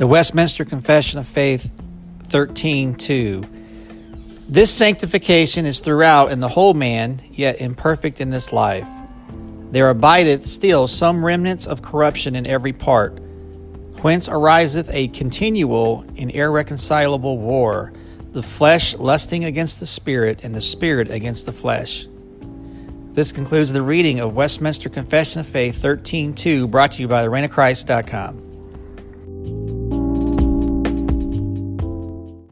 The Westminster Confession of Faith 13:2 This sanctification is throughout in the whole man, yet imperfect in this life. There abideth still some remnants of corruption in every part, whence ariseth a continual and irreconcilable war, the flesh lusting against the spirit, and the spirit against the flesh. This concludes the reading of Westminster Confession of Faith 13.2, brought to you by thereignofchrist.com.